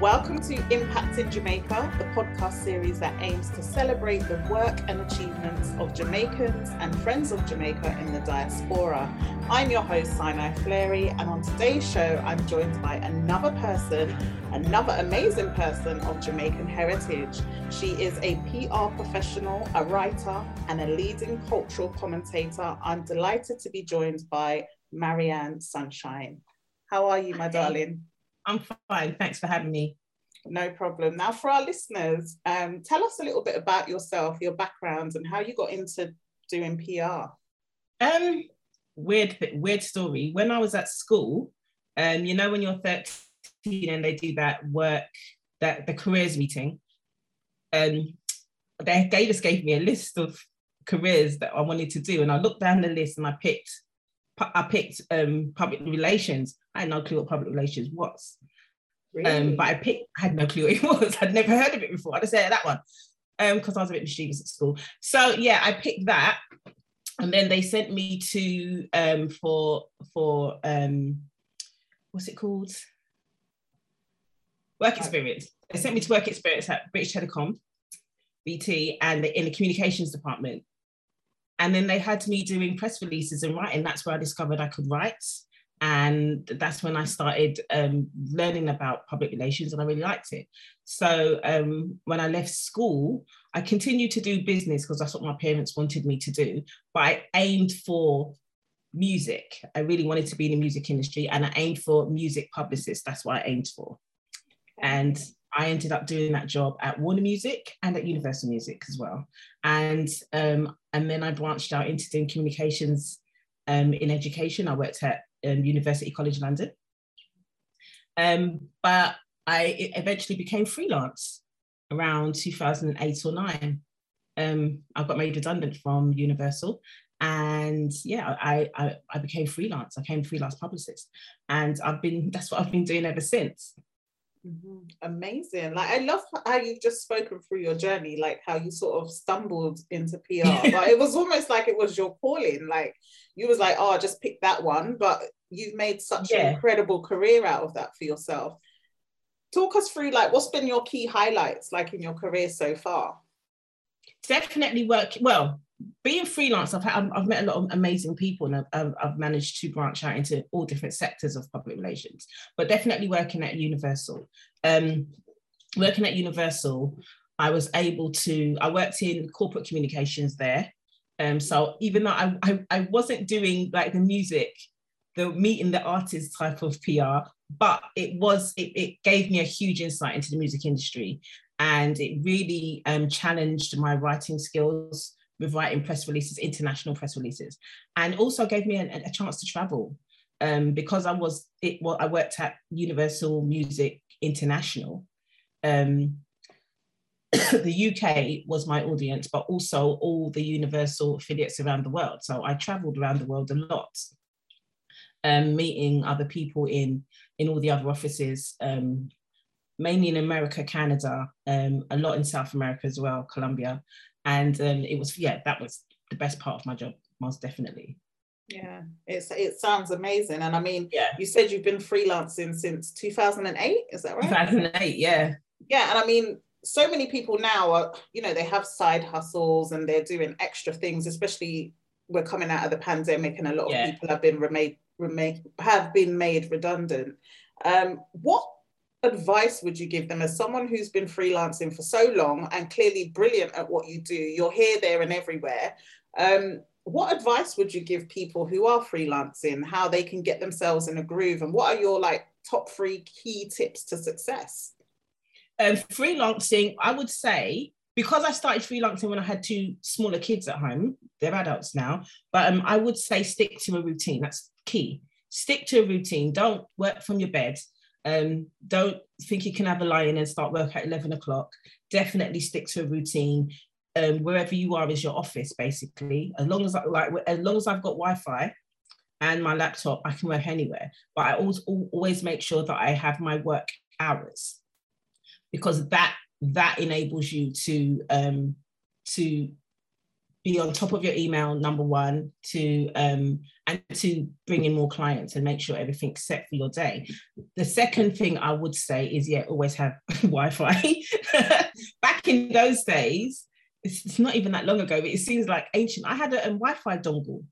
Welcome to Impacting Jamaica, the podcast series that aims to celebrate the work and achievements of Jamaicans and friends of Jamaica in the diaspora. I'm your host, Sinai Fleary, and on today's show, I'm joined by another person, another amazing person of Jamaican heritage. She is a PR professional, a writer, and a leading cultural commentator. I'm delighted to be joined by Marianne Sunshine. How are you, my darling? I'm fine. Thanks for having me. No problem. Now, for our listeners, um, tell us a little bit about yourself, your background, and how you got into doing PR. Um, weird, weird story. When I was at school, um, you know, when you're 13 and they do that work, that the careers meeting, um, they gave us gave me a list of careers that I wanted to do, and I looked down the list and I picked, I picked um, public relations. I had no clue what public relations was. Really? Um, but I picked, I had no clue what it was. I'd never heard of it before. I just said that one because um, I was a bit mischievous at school. So yeah, I picked that, and then they sent me to um, for for um, what's it called? Work experience. They sent me to work experience at British Telecom, BT, and in the communications department. And then they had me doing press releases and writing. That's where I discovered I could write and that's when I started um, learning about public relations, and I really liked it. So um, when I left school, I continued to do business because that's what my parents wanted me to do. But I aimed for music. I really wanted to be in the music industry, and I aimed for music publicist. That's what I aimed for, and I ended up doing that job at Warner Music and at Universal Music as well. And um, and then I branched out into doing communications um, in education. I worked at um, University College London. Um, but I eventually became freelance around 2008 or 9. Um, I got made redundant from Universal and yeah, I, I, I became freelance. I became freelance publicist and I've been, that's what I've been doing ever since. Mm-hmm. Amazing. Like I love how you've just spoken through your journey, like how you sort of stumbled into PR. but it was almost like it was your calling. Like you was like, oh, just pick that one. But you've made such yeah. an incredible career out of that for yourself. Talk us through like what's been your key highlights like in your career so far? Definitely work well. Being freelance, I've, had, I've met a lot of amazing people and I've, I've managed to branch out into all different sectors of public relations, but definitely working at Universal. Um, working at Universal, I was able to, I worked in corporate communications there. Um, so even though I, I, I wasn't doing like the music the meeting the artist type of PR, but it was it, it gave me a huge insight into the music industry, and it really um, challenged my writing skills with writing press releases, international press releases, and also gave me a, a chance to travel. Um, because I was it well, I worked at Universal Music International. Um, the UK was my audience, but also all the Universal affiliates around the world. So I traveled around the world a lot um, meeting other people in in all the other offices, um, mainly in America, Canada, um, a lot in South America as well, Colombia, and um, it was yeah, that was the best part of my job, most definitely. Yeah, it's it sounds amazing, and I mean, yeah, you said you've been freelancing since two thousand and eight, is that right? Two thousand and eight, yeah, yeah, and I mean, so many people now are, you know, they have side hustles and they're doing extra things, especially we're coming out of the pandemic and a lot of yeah. people have been remade remain, have been made redundant. Um, what advice would you give them as someone who's been freelancing for so long and clearly brilliant at what you do? You're here, there, and everywhere. Um, what advice would you give people who are freelancing, how they can get themselves in a groove, and what are your like top three key tips to success? Um, freelancing, I would say, because I started freelancing when I had two smaller kids at home, they're adults now, but um, I would say stick to a routine. That's key. Stick to a routine. Don't work from your bed. Um, don't think you can have a lie-in and start work at 11 o'clock. Definitely stick to a routine. Um, wherever you are is your office, basically. As long as I, like, as long as I've got Wi-Fi and my laptop, I can work anywhere. But I always always make sure that I have my work hours because that that enables you to um, to be on top of your email number one to um, and to bring in more clients and make sure everything's set for your day the second thing i would say is yeah always have wi-fi back in those days it's, it's, not even that long ago but it seems like ancient i had a, a wi-fi dongle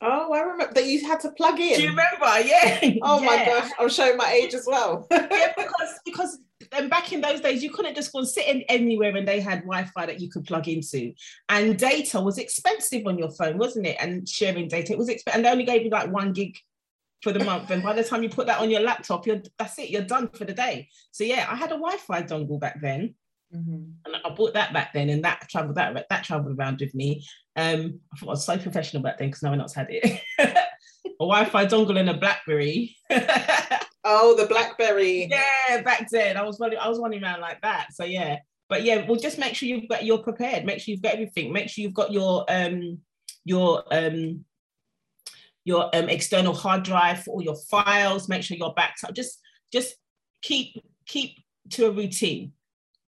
Oh, I remember that you had to plug in. Do you remember? Yeah. Oh yeah. my gosh, I'm showing my age as well. yeah, because because and back in those days, you couldn't just go and sit in anywhere and they had Wi-Fi that you could plug into. And data was expensive on your phone, wasn't it? And sharing data, it was expensive. And they only gave you like one gig for the month. And by the time you put that on your laptop, you're that's it, you're done for the day. So yeah, I had a Wi-Fi dongle back then. Mm-hmm. And I bought that back then, and that traveled that that traveled around with me. Um, I thought I was so professional back then because no one else had it. a Wi-Fi dongle and a BlackBerry. Oh, the BlackBerry. Yeah, back then I was running, I was running around like that. So yeah, but yeah, well, just make sure you've got you're prepared. Make sure you've got everything. Make sure you've got your um your um your um external hard drive for all your files. Make sure you're backed up. Just just keep keep to a routine.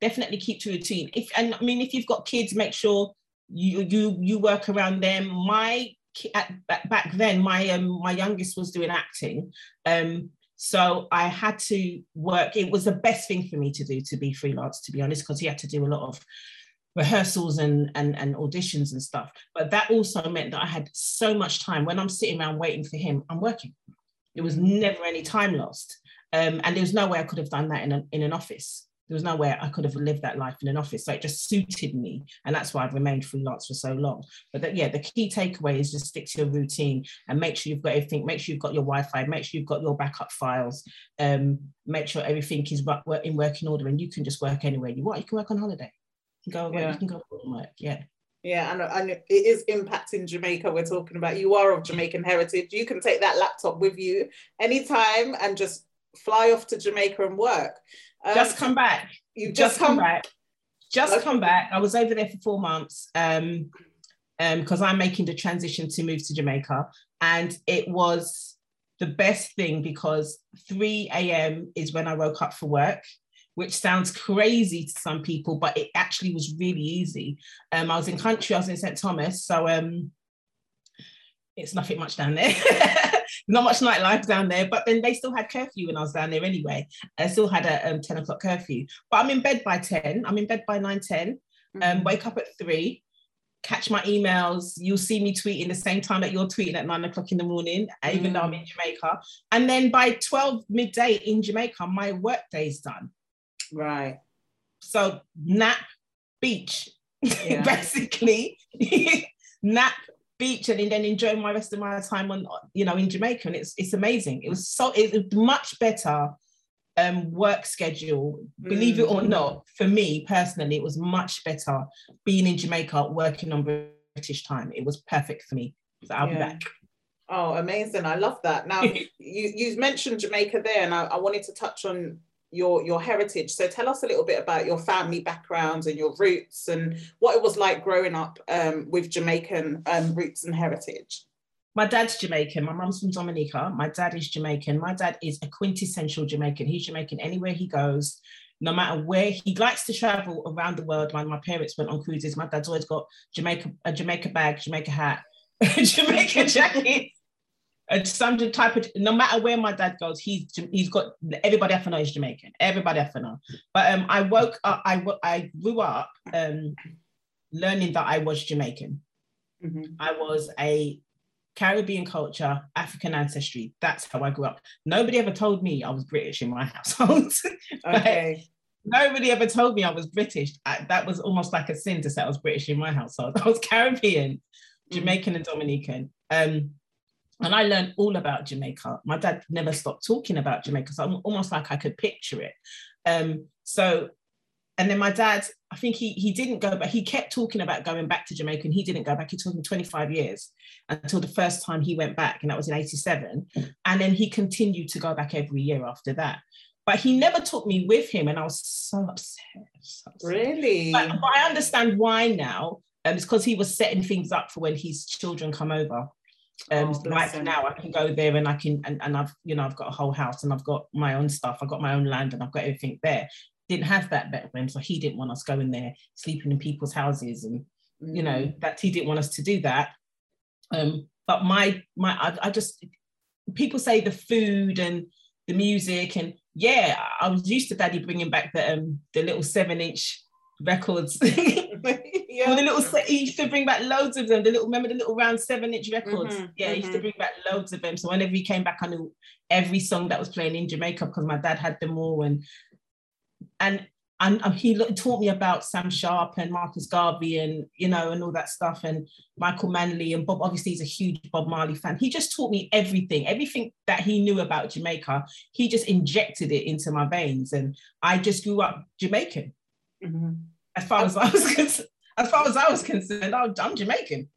Definitely keep to a routine. If and I mean if you've got kids, make sure you you you work around them. My at, back then, my um my youngest was doing acting. Um, so I had to work. It was the best thing for me to do to be freelance, to be honest, because he had to do a lot of rehearsals and, and, and auditions and stuff. But that also meant that I had so much time. When I'm sitting around waiting for him, I'm working. There was never any time lost. Um, and there was no way I could have done that in, a, in an office there was no way I could have lived that life in an office. So it just suited me. And that's why I've remained freelance for so long. But that, yeah, the key takeaway is just stick to your routine and make sure you've got everything, make sure you've got your Wi-Fi, make sure you've got your backup files, um, make sure everything is in working order and you can just work anywhere you want. You can work on holiday. You can go, yeah. you can go work. Yeah. Yeah, and, and it is impacting Jamaica. We're talking about you are of Jamaican heritage. You can take that laptop with you anytime and just fly off to Jamaica and work. Um, just come back. You just, just come, come, back. Just okay. come back. I was over there for four months um, um, because I'm making the transition to move to Jamaica, and it was the best thing because 3 a.m. is when I woke up for work which sounds crazy to some people, but it actually was really easy. Um, I was in country, I was in St. Thomas, so um, it's nothing much down there. not much nightlife down there, but then they still had curfew when I was down there anyway. I still had a um, 10 o'clock curfew, but I'm in bed by 10. I'm in bed by 9, 10, um, mm-hmm. um, wake up at three, catch my emails. You'll see me tweeting the same time that you're tweeting at nine o'clock in the morning, mm. even though I'm in mm. Jamaica. And then by 12 midday in Jamaica, my work day's done. Right. So nap, beach, yeah. basically. nap, beach and then enjoy my rest of my time on you know in Jamaica and it's it's amazing it was so it's much better um work schedule believe mm. it or mm. not for me personally it was much better being in Jamaica working on British time it was perfect for me so I'll yeah. be back Oh, amazing. I love that. Now, you, you mentioned Jamaica there, and I, I wanted to touch on your your heritage. So tell us a little bit about your family background and your roots and what it was like growing up um, with Jamaican um, roots and heritage. My dad's Jamaican. My mum's from Dominica. My dad is Jamaican. My dad is a quintessential Jamaican. He's Jamaican anywhere he goes, no matter where he likes to travel around the world. My, my parents went on cruises. My dad's always got Jamaica a Jamaica bag, Jamaica hat, Jamaica jacket some type of no matter where my dad goes, he's he's got everybody I know is Jamaican. Everybody I know. But um, I woke up. I I grew up um, learning that I was Jamaican. Mm-hmm. I was a Caribbean culture, African ancestry. That's how I grew up. Nobody ever told me I was British in my household. okay. Nobody ever told me I was British. I, that was almost like a sin to say I was British in my household. I was Caribbean, mm-hmm. Jamaican, mm-hmm. and Dominican. Um, and I learned all about Jamaica. My dad never stopped talking about Jamaica, so I'm almost like I could picture it. Um, so, and then my dad I think he he didn't go back. He kept talking about going back to Jamaica, and he didn't go back. He took him 25 years until the first time he went back, and that was in '87. And then he continued to go back every year after that. But he never took me with him, and I was so upset. So upset. Really? But, but, I understand why now. Um, it's because he was setting things up for when his children come over. Um, oh, like him. now, I can go there and I can, and, and I've, you know, I've got a whole house and I've got my own stuff. I've got my own land and I've got everything there didn't have that back then, so he didn't want us going there, sleeping in people's houses, and mm. you know mm. that he didn't want us to do that. Um, but my my I, I just people say the food and the music and yeah, I was used to Daddy bringing back the um the little seven inch records. yeah. the little set, he used to bring back loads of them. The little remember the little round seven inch records. Mm-hmm, yeah, mm-hmm. he used to mm-hmm. bring back loads of them. So whenever he came back, I knew every song that was playing in Jamaica because my dad had them all. And and and, he taught me about Sam Sharpe and Marcus Garvey and you know and all that stuff and Michael Manley and Bob obviously he's a huge Bob Marley fan. He just taught me everything, everything that he knew about Jamaica. He just injected it into my veins, and I just grew up Jamaican. Mm-hmm. As far as I was concerned, as far as I was concerned, I'm Jamaican.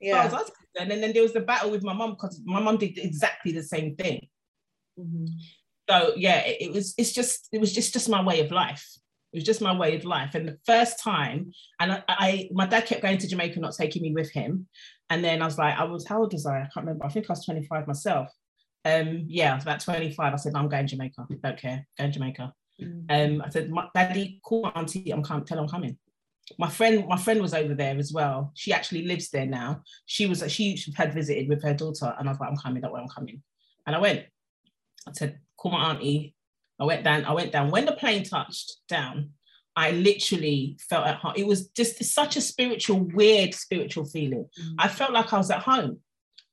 Yeah. As as and then, there was the battle with my mom because my mom did exactly the same thing. Mm-hmm. So yeah it, it, was it's just it was just just my way of life. It was just my way of life. And the first time and I, I, my dad kept going to jamaica not taking me with him. And then i was like i was how old was i? I can't remember. I think i was 25 myself. Um yeah i was about 25 i said no, i'm going to jamaica. Don't care. Going to jamaica. Mm-hmm. um i said daddy call auntie. I'm coming tell her i'm coming my friend my friend was over there as well she actually lives there now she was she had visited with her daughter and i was like i'm coming that way i'm coming and i went i said call my auntie. I went down. I went down. When the plane touched down, I literally felt at home. It was just such a spiritual, weird spiritual feeling. Mm. I felt like I was at home.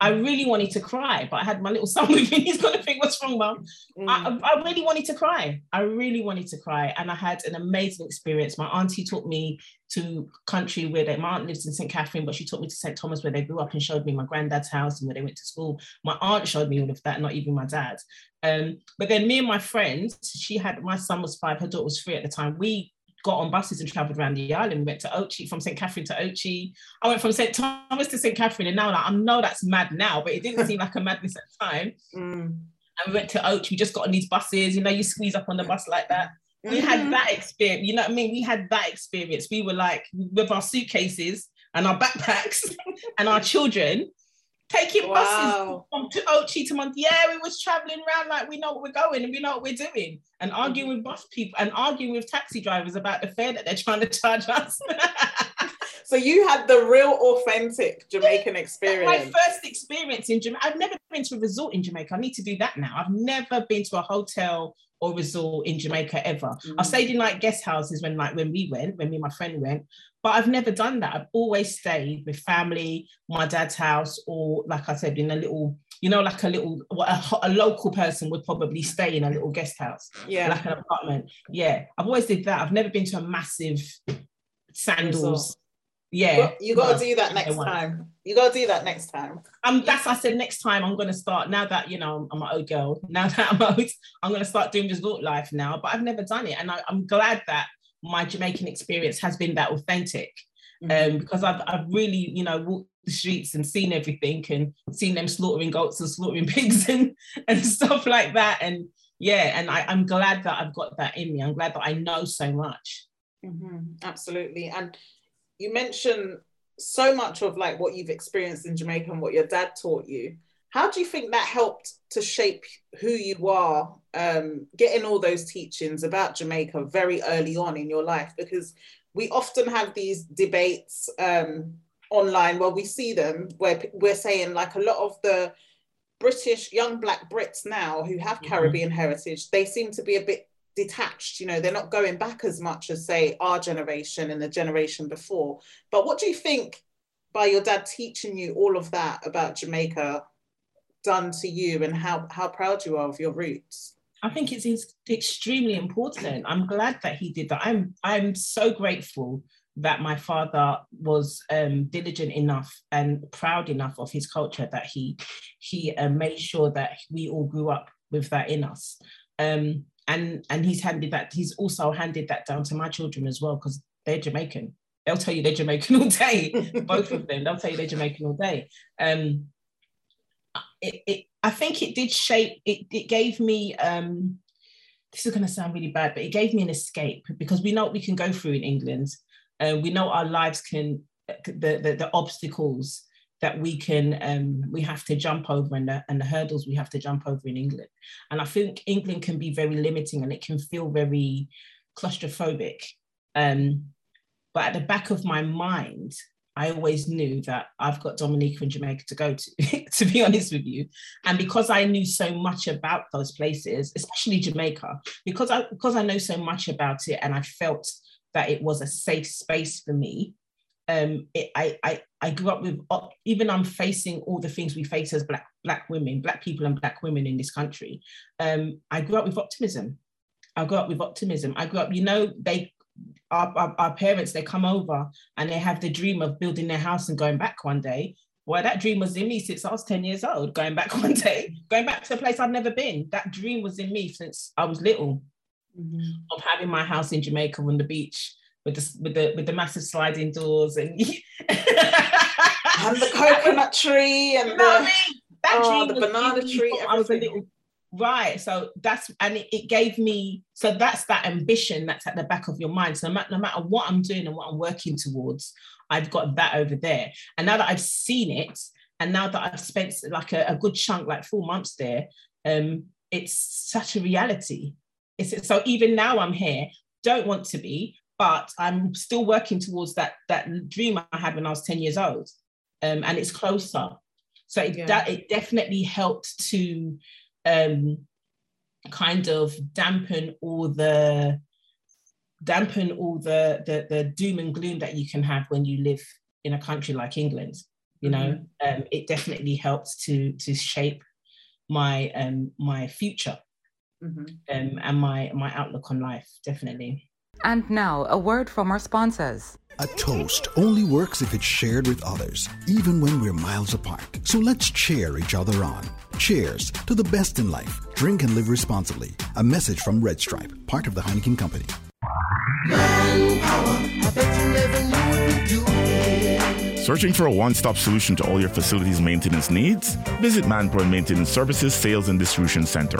I really wanted to cry, but I had my little son with me. He's gonna think, "What's wrong, mum?" Mm. I, I, really wanted to cry. I really wanted to cry, and I had an amazing experience. My auntie took me to country where they, my aunt lives in St Catherine, but she took me to St Thomas where they grew up and showed me my granddad's house and where they went to school. My aunt showed me all of that, not even my dad. Um, but then me and my friends, she had my son was five, her daughter was three at the time. We got on buses and traveled around the island. We went to Ochi, from St. Catherine to Ochi. I went from St. Thomas to St. Catherine, and now like, I know that's mad now, but it didn't seem like a madness at the time. Mm. And we went to Ochi, we just got on these buses, you know, you squeeze up on the bus like that. We mm-hmm. had that experience, you know what I mean? We had that experience. We were like with our suitcases and our backpacks and our children taking wow. buses from to Ochi to Mont. Yeah, we was traveling around like we know what we're going and we know what we're doing, and arguing with bus people and arguing with taxi drivers about the fare that they're trying to charge us. so you had the real authentic Jamaican experience. My first experience in Jamaica. I've never been to a resort in Jamaica. I need to do that now. I've never been to a hotel or resort in Jamaica ever. Mm-hmm. I stayed in like guest houses when like when we went, when me and my friend went, but I've never done that. I've always stayed with family, my dad's house, or like I said, in a little, you know, like a little, a, a local person would probably stay in a little guest house, yeah, like an apartment. Yeah, I've always did that. I've never been to a massive sandals. Yeah, you got, to do that next time. You got to do that next time. Um, that's I said next time I'm gonna start. Now that you know I'm an old girl. Now that I'm old, I'm gonna start doing resort life now. But I've never done it, and I, I'm glad that my Jamaican experience has been that authentic. Mm-hmm. Um, because I've, I've really, you know, walked the streets and seen everything and seen them slaughtering goats and slaughtering pigs and, and stuff like that. And yeah, and I, I'm glad that I've got that in me. I'm glad that I know so much. Mm-hmm. Absolutely. And you mentioned so much of like what you've experienced in Jamaica and what your dad taught you. How do you think that helped to shape who you are, um, getting all those teachings about Jamaica very early on in your life? Because we often have these debates um, online where we see them where we're saying like a lot of the British young black Brits now who have mm-hmm. Caribbean mm-hmm. heritage, they seem to be a bit detached you know they're not going back as much as say our generation and the generation before but what do you think by your dad teaching you all of that about jamaica done to you and how how proud you are of your roots I think it's, it's extremely important. I'm glad that he did that. I'm I'm so grateful that my father was um, diligent enough and proud enough of his culture that he he uh, made sure that we all grew up with that in us. Um, and and he's handed that he's also handed that down to my children as well because they're Jamaican. They'll tell you they're Jamaican all day. Both of them, they'll tell you they're Jamaican all day. Um, it, it, I think it did shape. It, it gave me. Um, this is going to sound really bad, but it gave me an escape because we know what we can go through in England, and uh, we know our lives can the, the, the obstacles that we can um, we have to jump over and the, and the hurdles we have to jump over in England. And I think England can be very limiting and it can feel very claustrophobic. Um, but at the back of my mind, I always knew that I've got Dominica and Jamaica to go to, to be honest with you. And because I knew so much about those places, especially Jamaica, because I because I know so much about it and I felt that it was a safe space for me, um, it, I, I, I grew up with, even I'm facing all the things we face as black, black women, black people and black women in this country. Um, I grew up with optimism. I grew up with optimism. I grew up, you know, they, our, our, our parents, they come over and they have the dream of building their house and going back one day. Well, that dream was in me since I was 10 years old, going back one day, going back to a place I've never been. That dream was in me since I was little mm-hmm. of having my house in Jamaica on the beach with the with the with the massive sliding doors and and the coconut tree and you know the, I mean? oh, the banana tree. I was a little right. So that's and it, it, gave me so that's that ambition that's at the back of your mind. So no matter, no matter what I'm doing and what I'm working towards, I've got that over there. And now that I've seen it, and now that I've spent like a, a good chunk, like four months there, um, it's such a reality. It's so even now I'm here, don't want to be, but I'm still working towards that that dream I had when I was 10 years old. Um, and it's closer. So it, yeah. that, it definitely helped to um, kind of dampen all the dampen all the, the the doom and gloom that you can have when you live in a country like England. You know, mm-hmm. um, it definitely helped to to shape my um, my future mm-hmm. um, and my my outlook on life. Definitely. And now, a word from our sponsors. A toast only works if it's shared with others, even when we're miles apart. So let's cheer each other on. Cheers to the best in life. Drink and live responsibly. A message from Red Stripe, part of the Heineken Company. Searching for a one stop solution to all your facilities maintenance needs? Visit Manpower Maintenance Services Sales and Distribution Center.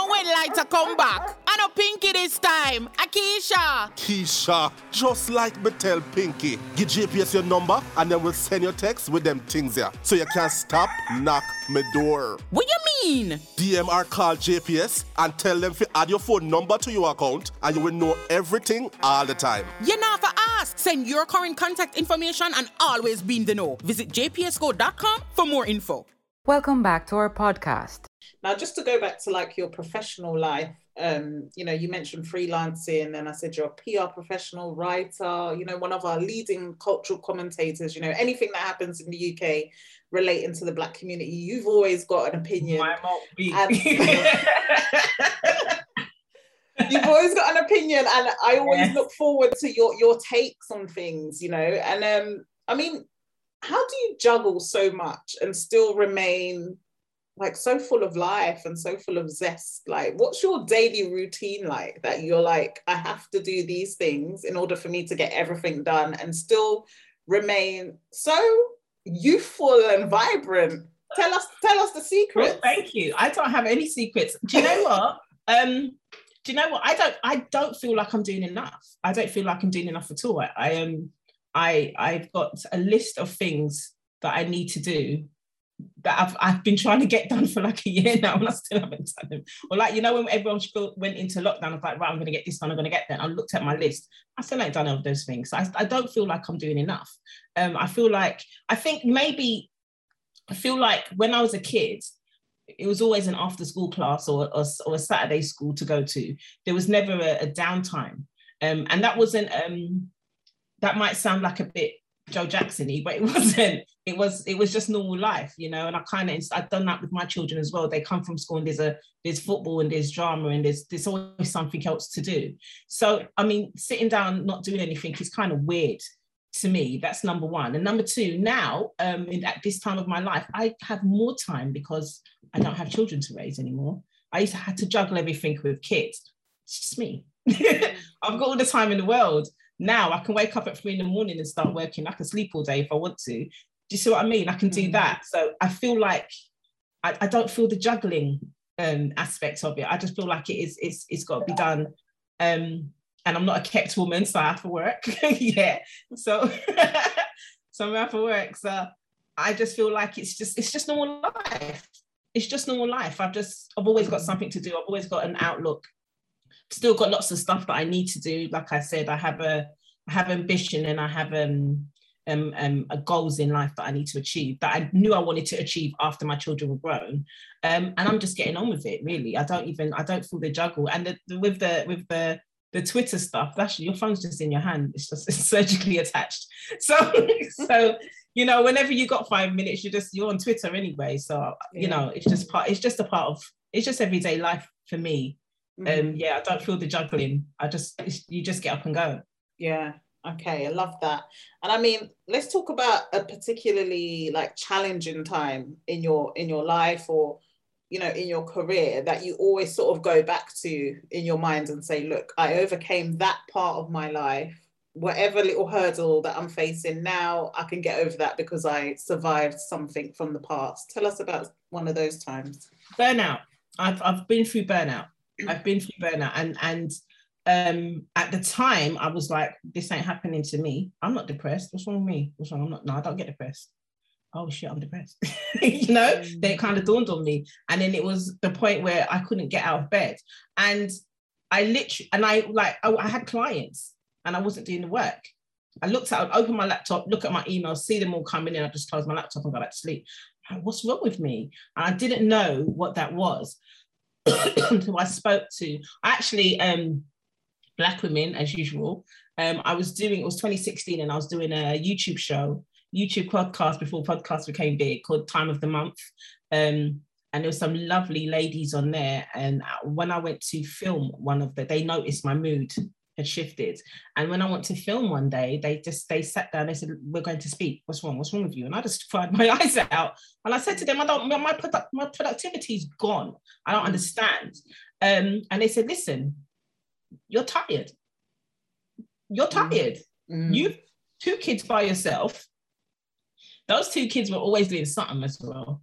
when light to come back. I know Pinky this time. Akisha. Keisha, just like me tell Pinky, give JPS your number and then we'll send your text with them things here. So you can stop, knock me door. What do you mean? DMR call JPS and tell them to add your phone number to your account and you will know everything all the time. You know for ask. Send your current contact information and always be in the know. Visit jpsco.com for more info. Welcome back to our podcast. Now, just to go back to like your professional life, um, you know, you mentioned freelancing, and I said you're a PR professional, writer, you know, one of our leading cultural commentators, you know, anything that happens in the UK relating to the black community, you've always got an opinion. And, you've always got an opinion, and I always yes. look forward to your your takes on things, you know. And um, I mean, how do you juggle so much and still remain like so full of life and so full of zest. Like what's your daily routine like that you're like i have to do these things in order for me to get everything done and still remain so youthful and vibrant? Tell us tell us the secret. well, thank you. I don't have any secrets. Do you know what? Um do you know what? I don't i don't feel like i'm doing enough. I don't feel like i'm doing enough at all. I, I am um, i i've got a list of things that i need to do that I've, I've been trying to get done for like a year now and I still haven't done them. Or like, you know, when everyone went into lockdown, I was like, right, I'm going to get this done, I'm going to get that. I looked at my list. I still ain't done all those things. I, I don't feel like I'm doing enough. Um, I feel like, I think maybe, I feel like when I was a kid, it was always an after school class or, or, or, a Saturday school to go to. There was never a, a downtime. Um, and that wasn't, um, that might sound like a bit Joe Jacksony, but it wasn't. It was it was just normal life, you know. And I kind of I've done that with my children as well. They come from school and there's a there's football and there's drama and there's there's always something else to do. So I mean, sitting down not doing anything is kind of weird to me. That's number one. And number two, now um, in, at this time of my life, I have more time because I don't have children to raise anymore. I used to have to juggle everything with kids. It's just me. I've got all the time in the world. Now I can wake up at three in the morning and start working. I can sleep all day if I want to. Do you see what I mean? I can do mm. that. So I feel like I, I don't feel the juggling um, aspect of it. I just feel like it is it's it's got to be done. Um, and I'm not a kept woman, so I have to work. yeah. So so I have to work. So I just feel like it's just it's just normal life. It's just normal life. I've just I've always got mm. something to do. I've always got an outlook still got lots of stuff that I need to do. Like I said, I have a I have ambition and I have um, um, um goals in life that I need to achieve that I knew I wanted to achieve after my children were grown. Um, and I'm just getting on with it. Really, I don't even I don't feel the juggle. And the, the, with the with the the Twitter stuff, actually your phone's just in your hand. It's just it's surgically attached. So so you know whenever you got five minutes, you're just you're on Twitter anyway. So you know it's just part. It's just a part of. It's just everyday life for me. Mm-hmm. Um, yeah, I don't feel the juggling. I just you just get up and go. Yeah. Okay, I love that. And I mean, let's talk about a particularly like challenging time in your in your life or you know in your career that you always sort of go back to in your mind and say, look, I overcame that part of my life. Whatever little hurdle that I'm facing now, I can get over that because I survived something from the past. Tell us about one of those times. Burnout. I've I've been through burnout. I've been through burnout and and um at the time I was like, this ain't happening to me. I'm not depressed. What's wrong with me? What's wrong? I'm not no, I don't get depressed. Oh shit, I'm depressed. you know, mm. then it kind of dawned on me. And then it was the point where I couldn't get out of bed. And I literally and I like I, I had clients and I wasn't doing the work. I looked at, I'd open my laptop, look at my emails, see them all coming in. I just close my laptop and go back to sleep. What's wrong with me? And I didn't know what that was. who I spoke to, I actually, um, black women as usual. Um, I was doing it was 2016, and I was doing a YouTube show, YouTube podcast before podcasts became big, called Time of the Month. Um, and there were some lovely ladies on there. And when I went to film one of the, they noticed my mood had shifted. And when I went to film one day, they just they sat down. They said, "We're going to speak. What's wrong? What's wrong with you?" And I just cried my eyes out. And I said to them, "I don't. My product, my productivity's gone. I don't understand." Um, and they said, "Listen, you're tired. You're mm. tired. Mm. You've two kids by yourself. Those two kids were always doing something as well.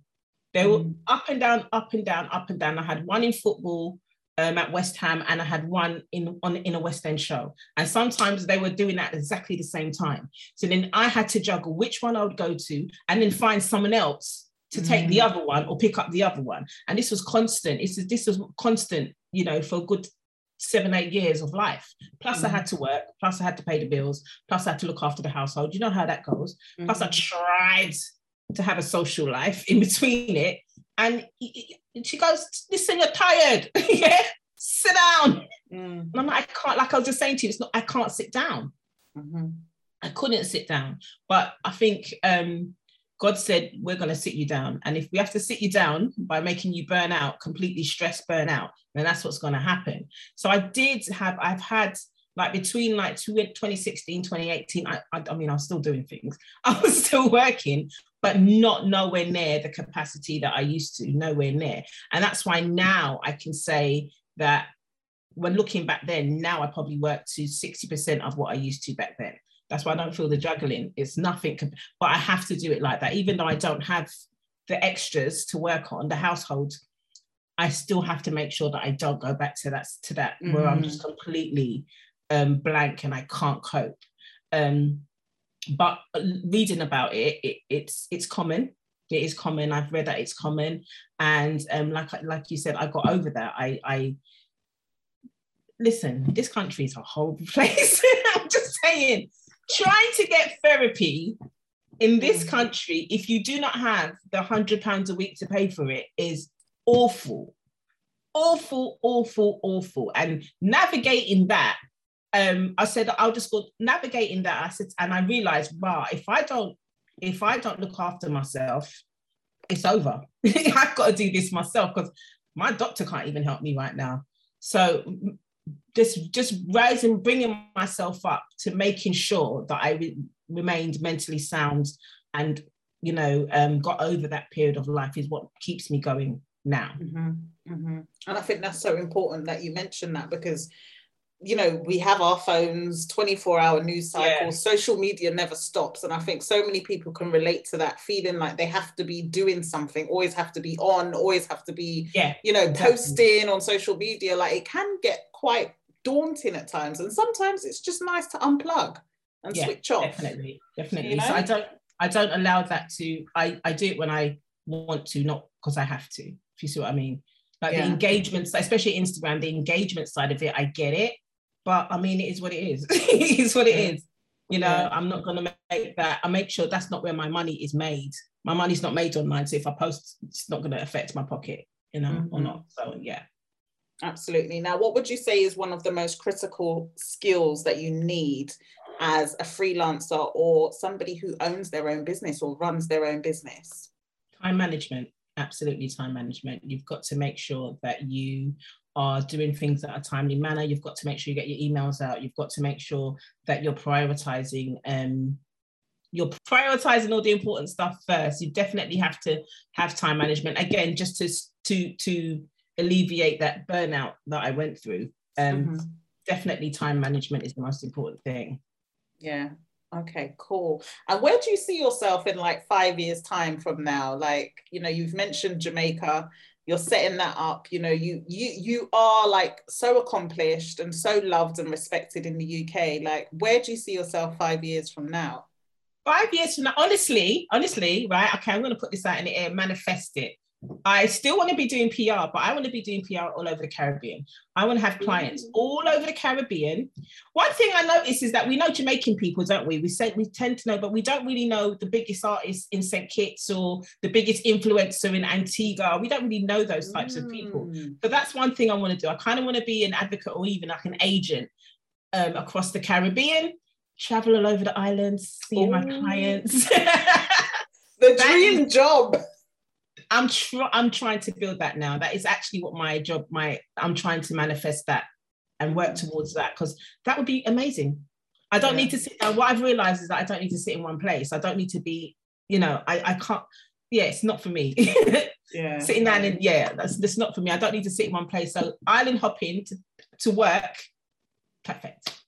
They were mm. up and down, up and down, up and down. I had one in football." um, at West Ham, and I had one in on in a West End show. And sometimes they were doing that exactly the same time. So then I had to juggle which one I would go to, and then find someone else to take mm. the other one or pick up the other one. And this was constant. This is this was constant, you know, for a good seven, eight years of life. Plus, mm. I had to work. Plus, I had to pay the bills. Plus, I had to look after the household. You know how that goes. Mm. Plus, I mm-hmm. tried to have a social life in between it. And she goes, listen, you're tired. yeah, sit down. Mm. And I'm like, I can't, like I was just saying to you, it's not, I can't sit down. Mm-hmm. I couldn't sit down. But I think um, God said, we're going to sit you down. And if we have to sit you down by making you burn out, completely stress burn out, then that's what's going to happen. So I did have, I've had like between like 2016 2018 I, I, I mean i was still doing things i was still working but not nowhere near the capacity that i used to nowhere near and that's why now i can say that when looking back then now i probably work to 60% of what i used to back then that's why i don't feel the juggling it's nothing but i have to do it like that even though i don't have the extras to work on the household I still have to make sure that I don't go back to that to that mm. where I'm just mm. completely um, blank and I can't cope. Um, but reading about it, it, it's it's common. It is common. I've read that it's common, and um, like like you said, I got over that. I I listen. This country is a horrible place. I'm just saying. Trying to get therapy in this mm. country, if you do not have the hundred pounds a week to pay for it, is awful awful, awful, awful. And navigating that um, I said I'll just go navigating that. I said, and I realized, wow, if I don't, if I don't look after myself, it's over. I've got to do this myself because my doctor can't even help me right now. So just just rising, bringing myself up to making sure that I re- remained mentally sound and you know um, got over that period of life is what keeps me going now. Mm-hmm, mm-hmm. And I think that's so important that you mentioned that because you know we have our phones 24 hour news cycle yeah. social media never stops and i think so many people can relate to that feeling like they have to be doing something always have to be on always have to be yeah you know exactly. posting on social media like it can get quite daunting at times and sometimes it's just nice to unplug and yeah, switch off definitely definitely you know? so i don't i don't allow that to i i do it when i want to not because i have to if you see what i mean like yeah. the engagements especially instagram the engagement side of it i get it but I mean, it is what it is. it is what it is. You know, yeah. I'm not going to make that. I make sure that's not where my money is made. My money's not made online. So if I post, it's not going to affect my pocket, you know, mm-hmm. or not. So yeah. Absolutely. Now, what would you say is one of the most critical skills that you need as a freelancer or somebody who owns their own business or runs their own business? Time management. Absolutely, time management. You've got to make sure that you are doing things at a timely manner. You've got to make sure you get your emails out. You've got to make sure that you're prioritizing um, you're prioritizing all the important stuff first. You definitely have to have time management again, just to to to alleviate that burnout that I went through. Um, mm-hmm. Definitely, time management is the most important thing. Yeah. Okay, cool. And where do you see yourself in like five years' time from now? Like, you know, you've mentioned Jamaica you're setting that up you know you you you are like so accomplished and so loved and respected in the uk like where do you see yourself five years from now five years from now honestly honestly right okay i'm going to put this out in the air manifest it I still want to be doing PR, but I want to be doing PR all over the Caribbean. I want to have clients mm. all over the Caribbean. One thing I notice is that we know Jamaican people, don't we? We say we tend to know, but we don't really know the biggest artist in St. Kitts or the biggest influencer in Antigua. We don't really know those types mm. of people. Mm. So that's one thing I want to do. I kind of want to be an advocate or even like an agent um, across the Caribbean, travel all over the islands, seeing Ooh. my clients. the dream job. I'm trying. I'm trying to build that now. That is actually what my job. My I'm trying to manifest that and work mm. towards that because that would be amazing. I don't yeah. need to sit down. What I've realized is that I don't need to sit in one place. I don't need to be. You know, I I can't. Yeah, it's not for me. yeah, sitting down and yeah, that's that's not for me. I don't need to sit in one place. So island hopping to to work, perfect.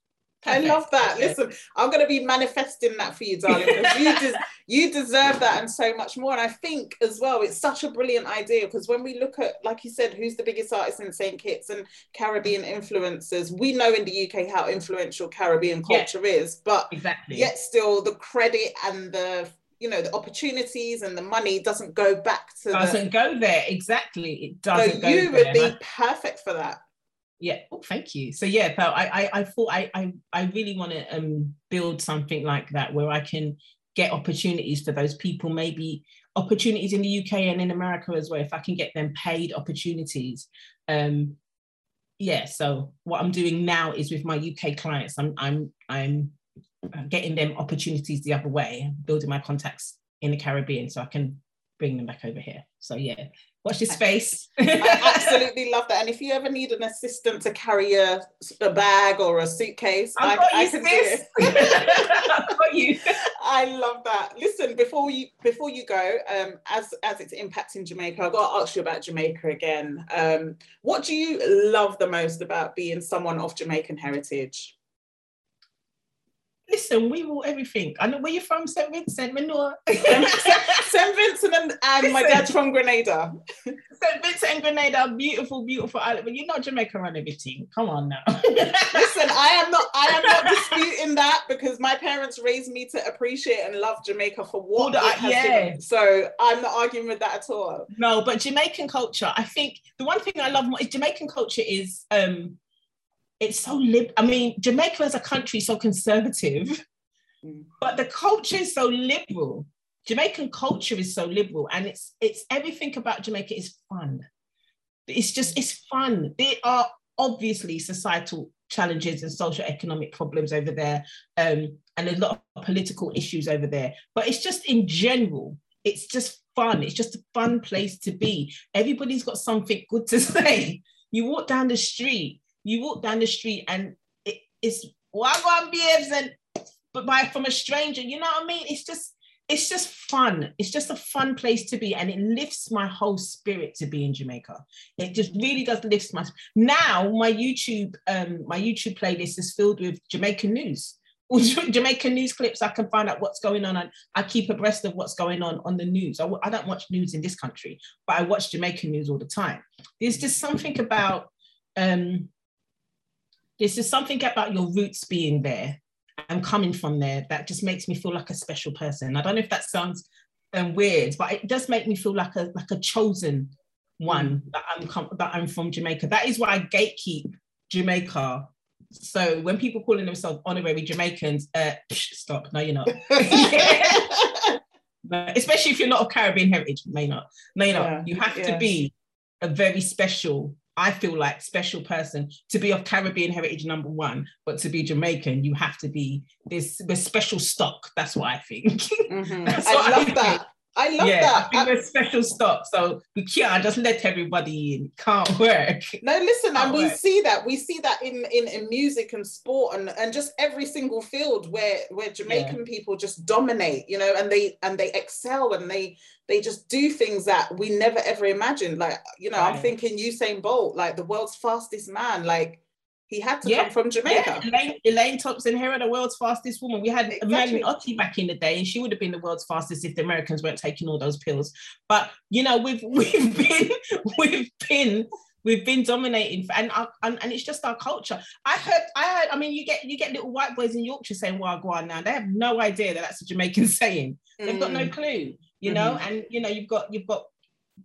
Perfect. I love that. Listen, I'm going to be manifesting that for you, darling, because you, des- you deserve that and so much more. And I think as well, it's such a brilliant idea because when we look at, like you said, who's the biggest artist in St. Kitts and Caribbean influencers, we know in the UK how influential Caribbean culture yeah, is, but exactly. yet still the credit and the you know the opportunities and the money doesn't go back to doesn't the... go there exactly it doesn't so you would be perfect for that yeah oh thank you so yeah so I, I i thought i i, I really want to um build something like that where i can get opportunities for those people maybe opportunities in the uk and in america as well if i can get them paid opportunities. Um yeah so what i'm doing now is with my uk clients i'm i'm i'm getting them opportunities the other way building my contacts in the caribbean so i can bring them back over here. So yeah Watch his face. I absolutely love that. And if you ever need an assistant to carry a, a bag or a suitcase, I, I can this. do it. I've got you. I love that. Listen, before you before you go, um, as as it's impacting Jamaica, I've got to ask you about Jamaica again. Um, what do you love the most about being someone of Jamaican heritage? Listen, we will everything. I know where you're from, St. Vincent, Manure. St. Vincent and, and my dad's from Grenada. St. Vincent and Grenada, beautiful, beautiful island. But you're not Jamaica on everything. Come on now. Listen, I am not I am not disputing that because my parents raised me to appreciate and love Jamaica for what it has yeah. given. So I'm not arguing with that at all. No, but Jamaican culture, I think the one thing I love more is Jamaican culture is um it's so lib. I mean, Jamaica as a country is so conservative, mm. but the culture is so liberal. Jamaican culture is so liberal, and it's it's everything about Jamaica is fun. It's just it's fun. There are obviously societal challenges and social economic problems over there, um, and a lot of political issues over there. But it's just in general, it's just fun. It's just a fun place to be. Everybody's got something good to say. You walk down the street, you walk down the street, and it, it's wagwan behaves and but by from a stranger, you know what I mean? It's just it's just fun. It's just a fun place to be, and it lifts my whole spirit to be in Jamaica. It just really does lift my. Now my YouTube, um, my YouTube playlist is filled with Jamaican news. Jamaican news clips. I can find out what's going on, and I keep abreast of what's going on on the news. I, I don't watch news in this country, but I watch Jamaican news all the time. There's just something about um, there's just something about your roots being there I'm coming from there, that just makes me feel like a special person. I don't know if that sounds um, weird, but it does make me feel like a like a chosen one mm. that I'm com- that I'm from Jamaica. That is why I gatekeep Jamaica. So when people calling themselves honorary Jamaicans, uh, stop. No, you're not. especially if you're not of Caribbean heritage, may not. may not. Yeah, you have yeah. to be a very special I feel like special person to be of Caribbean heritage number one, but to be Jamaican, you have to be this the special stock. That's what I think. Mm-hmm. I love I that. I love yeah, that. I think we're special stock, so we can't just let everybody in. Can't work. No, listen, can't and we work. see that. We see that in, in in music and sport and and just every single field where where Jamaican yeah. people just dominate, you know, and they and they excel and they they just do things that we never ever imagined. Like, you know, right. I'm thinking Usain Bolt, like the world's fastest man, like he had to yeah. come from Jamaica. Yeah. Elaine, Elaine Thompson-Herah, are the world's fastest woman. We had exactly. Emmanuel Ottey back in the day, and she would have been the world's fastest if the Americans weren't taking all those pills. But you know, we've we've been we've been we've been dominating, and, our, and and it's just our culture. I heard, I heard. I mean, you get you get little white boys in Yorkshire saying "Well, go on now." They have no idea that that's a Jamaican saying. They've mm. got no mm. clue, you mm-hmm. know. And you know, you've got you've got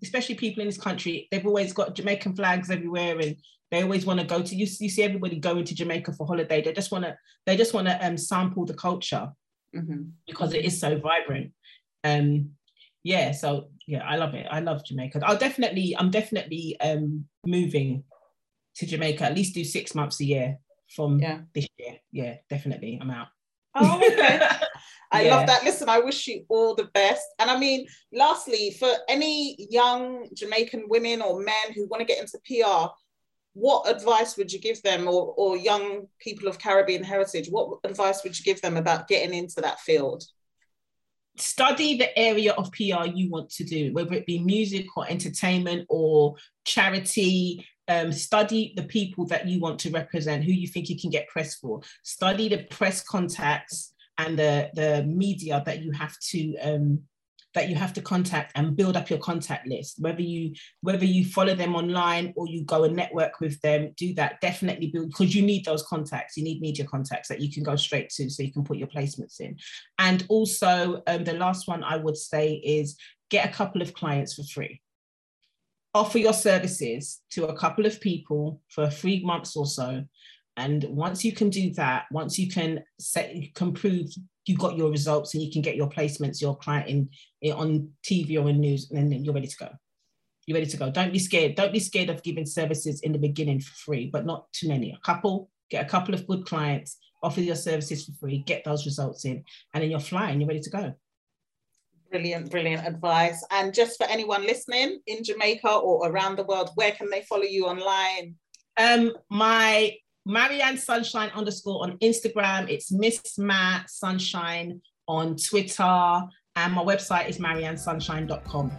especially people in this country. They've always got Jamaican flags everywhere, and they always want to go to you, you see everybody going to Jamaica for holiday. They just want to they just want to um, sample the culture mm-hmm. because it is so vibrant. Um, yeah, so yeah, I love it. I love Jamaica. I'll definitely, I'm definitely um, moving to Jamaica. At least do six months a year from yeah. this year. Yeah, definitely. I'm out. Oh, okay. I yeah. love that. Listen, I wish you all the best. And I mean, lastly, for any young Jamaican women or men who want to get into PR, what advice would you give them or, or young people of Caribbean heritage? What advice would you give them about getting into that field? Study the area of PR you want to do, whether it be music or entertainment or charity. Um, study the people that you want to represent, who you think you can get press for. Study the press contacts and the, the media that you have to um, that you have to contact and build up your contact list. Whether you whether you follow them online or you go and network with them do that. Definitely build because you need those contacts. You need media contacts that you can go straight to so you can put your placements in. And also um, the last one i would say is get a couple of clients for free. Offer your services to a couple of people for three months or so and once you can do that once you can set you can prove you got your results and you can get your placements, your client in, in on TV or in news, and then you're ready to go. You're ready to go. Don't be scared. Don't be scared of giving services in the beginning for free, but not too many. A couple, get a couple of good clients, offer your services for free, get those results in, and then you're flying, you're ready to go. Brilliant, brilliant advice. And just for anyone listening in Jamaica or around the world, where can they follow you online? Um, my Marianne Sunshine underscore on Instagram. It's Miss Matt Sunshine on Twitter. And my website is mariannesunshine.com.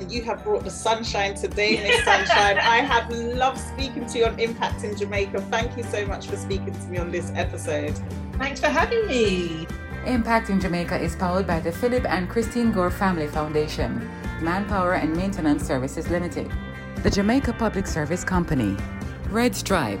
And you have brought the sunshine today, Miss Sunshine. I have loved speaking to you on Impacting Jamaica. Thank you so much for speaking to me on this episode. Thanks for having me. Impacting Jamaica is powered by the Philip and Christine Gore Family Foundation, Manpower and Maintenance Services Limited, the Jamaica Public Service Company, Red Stripe,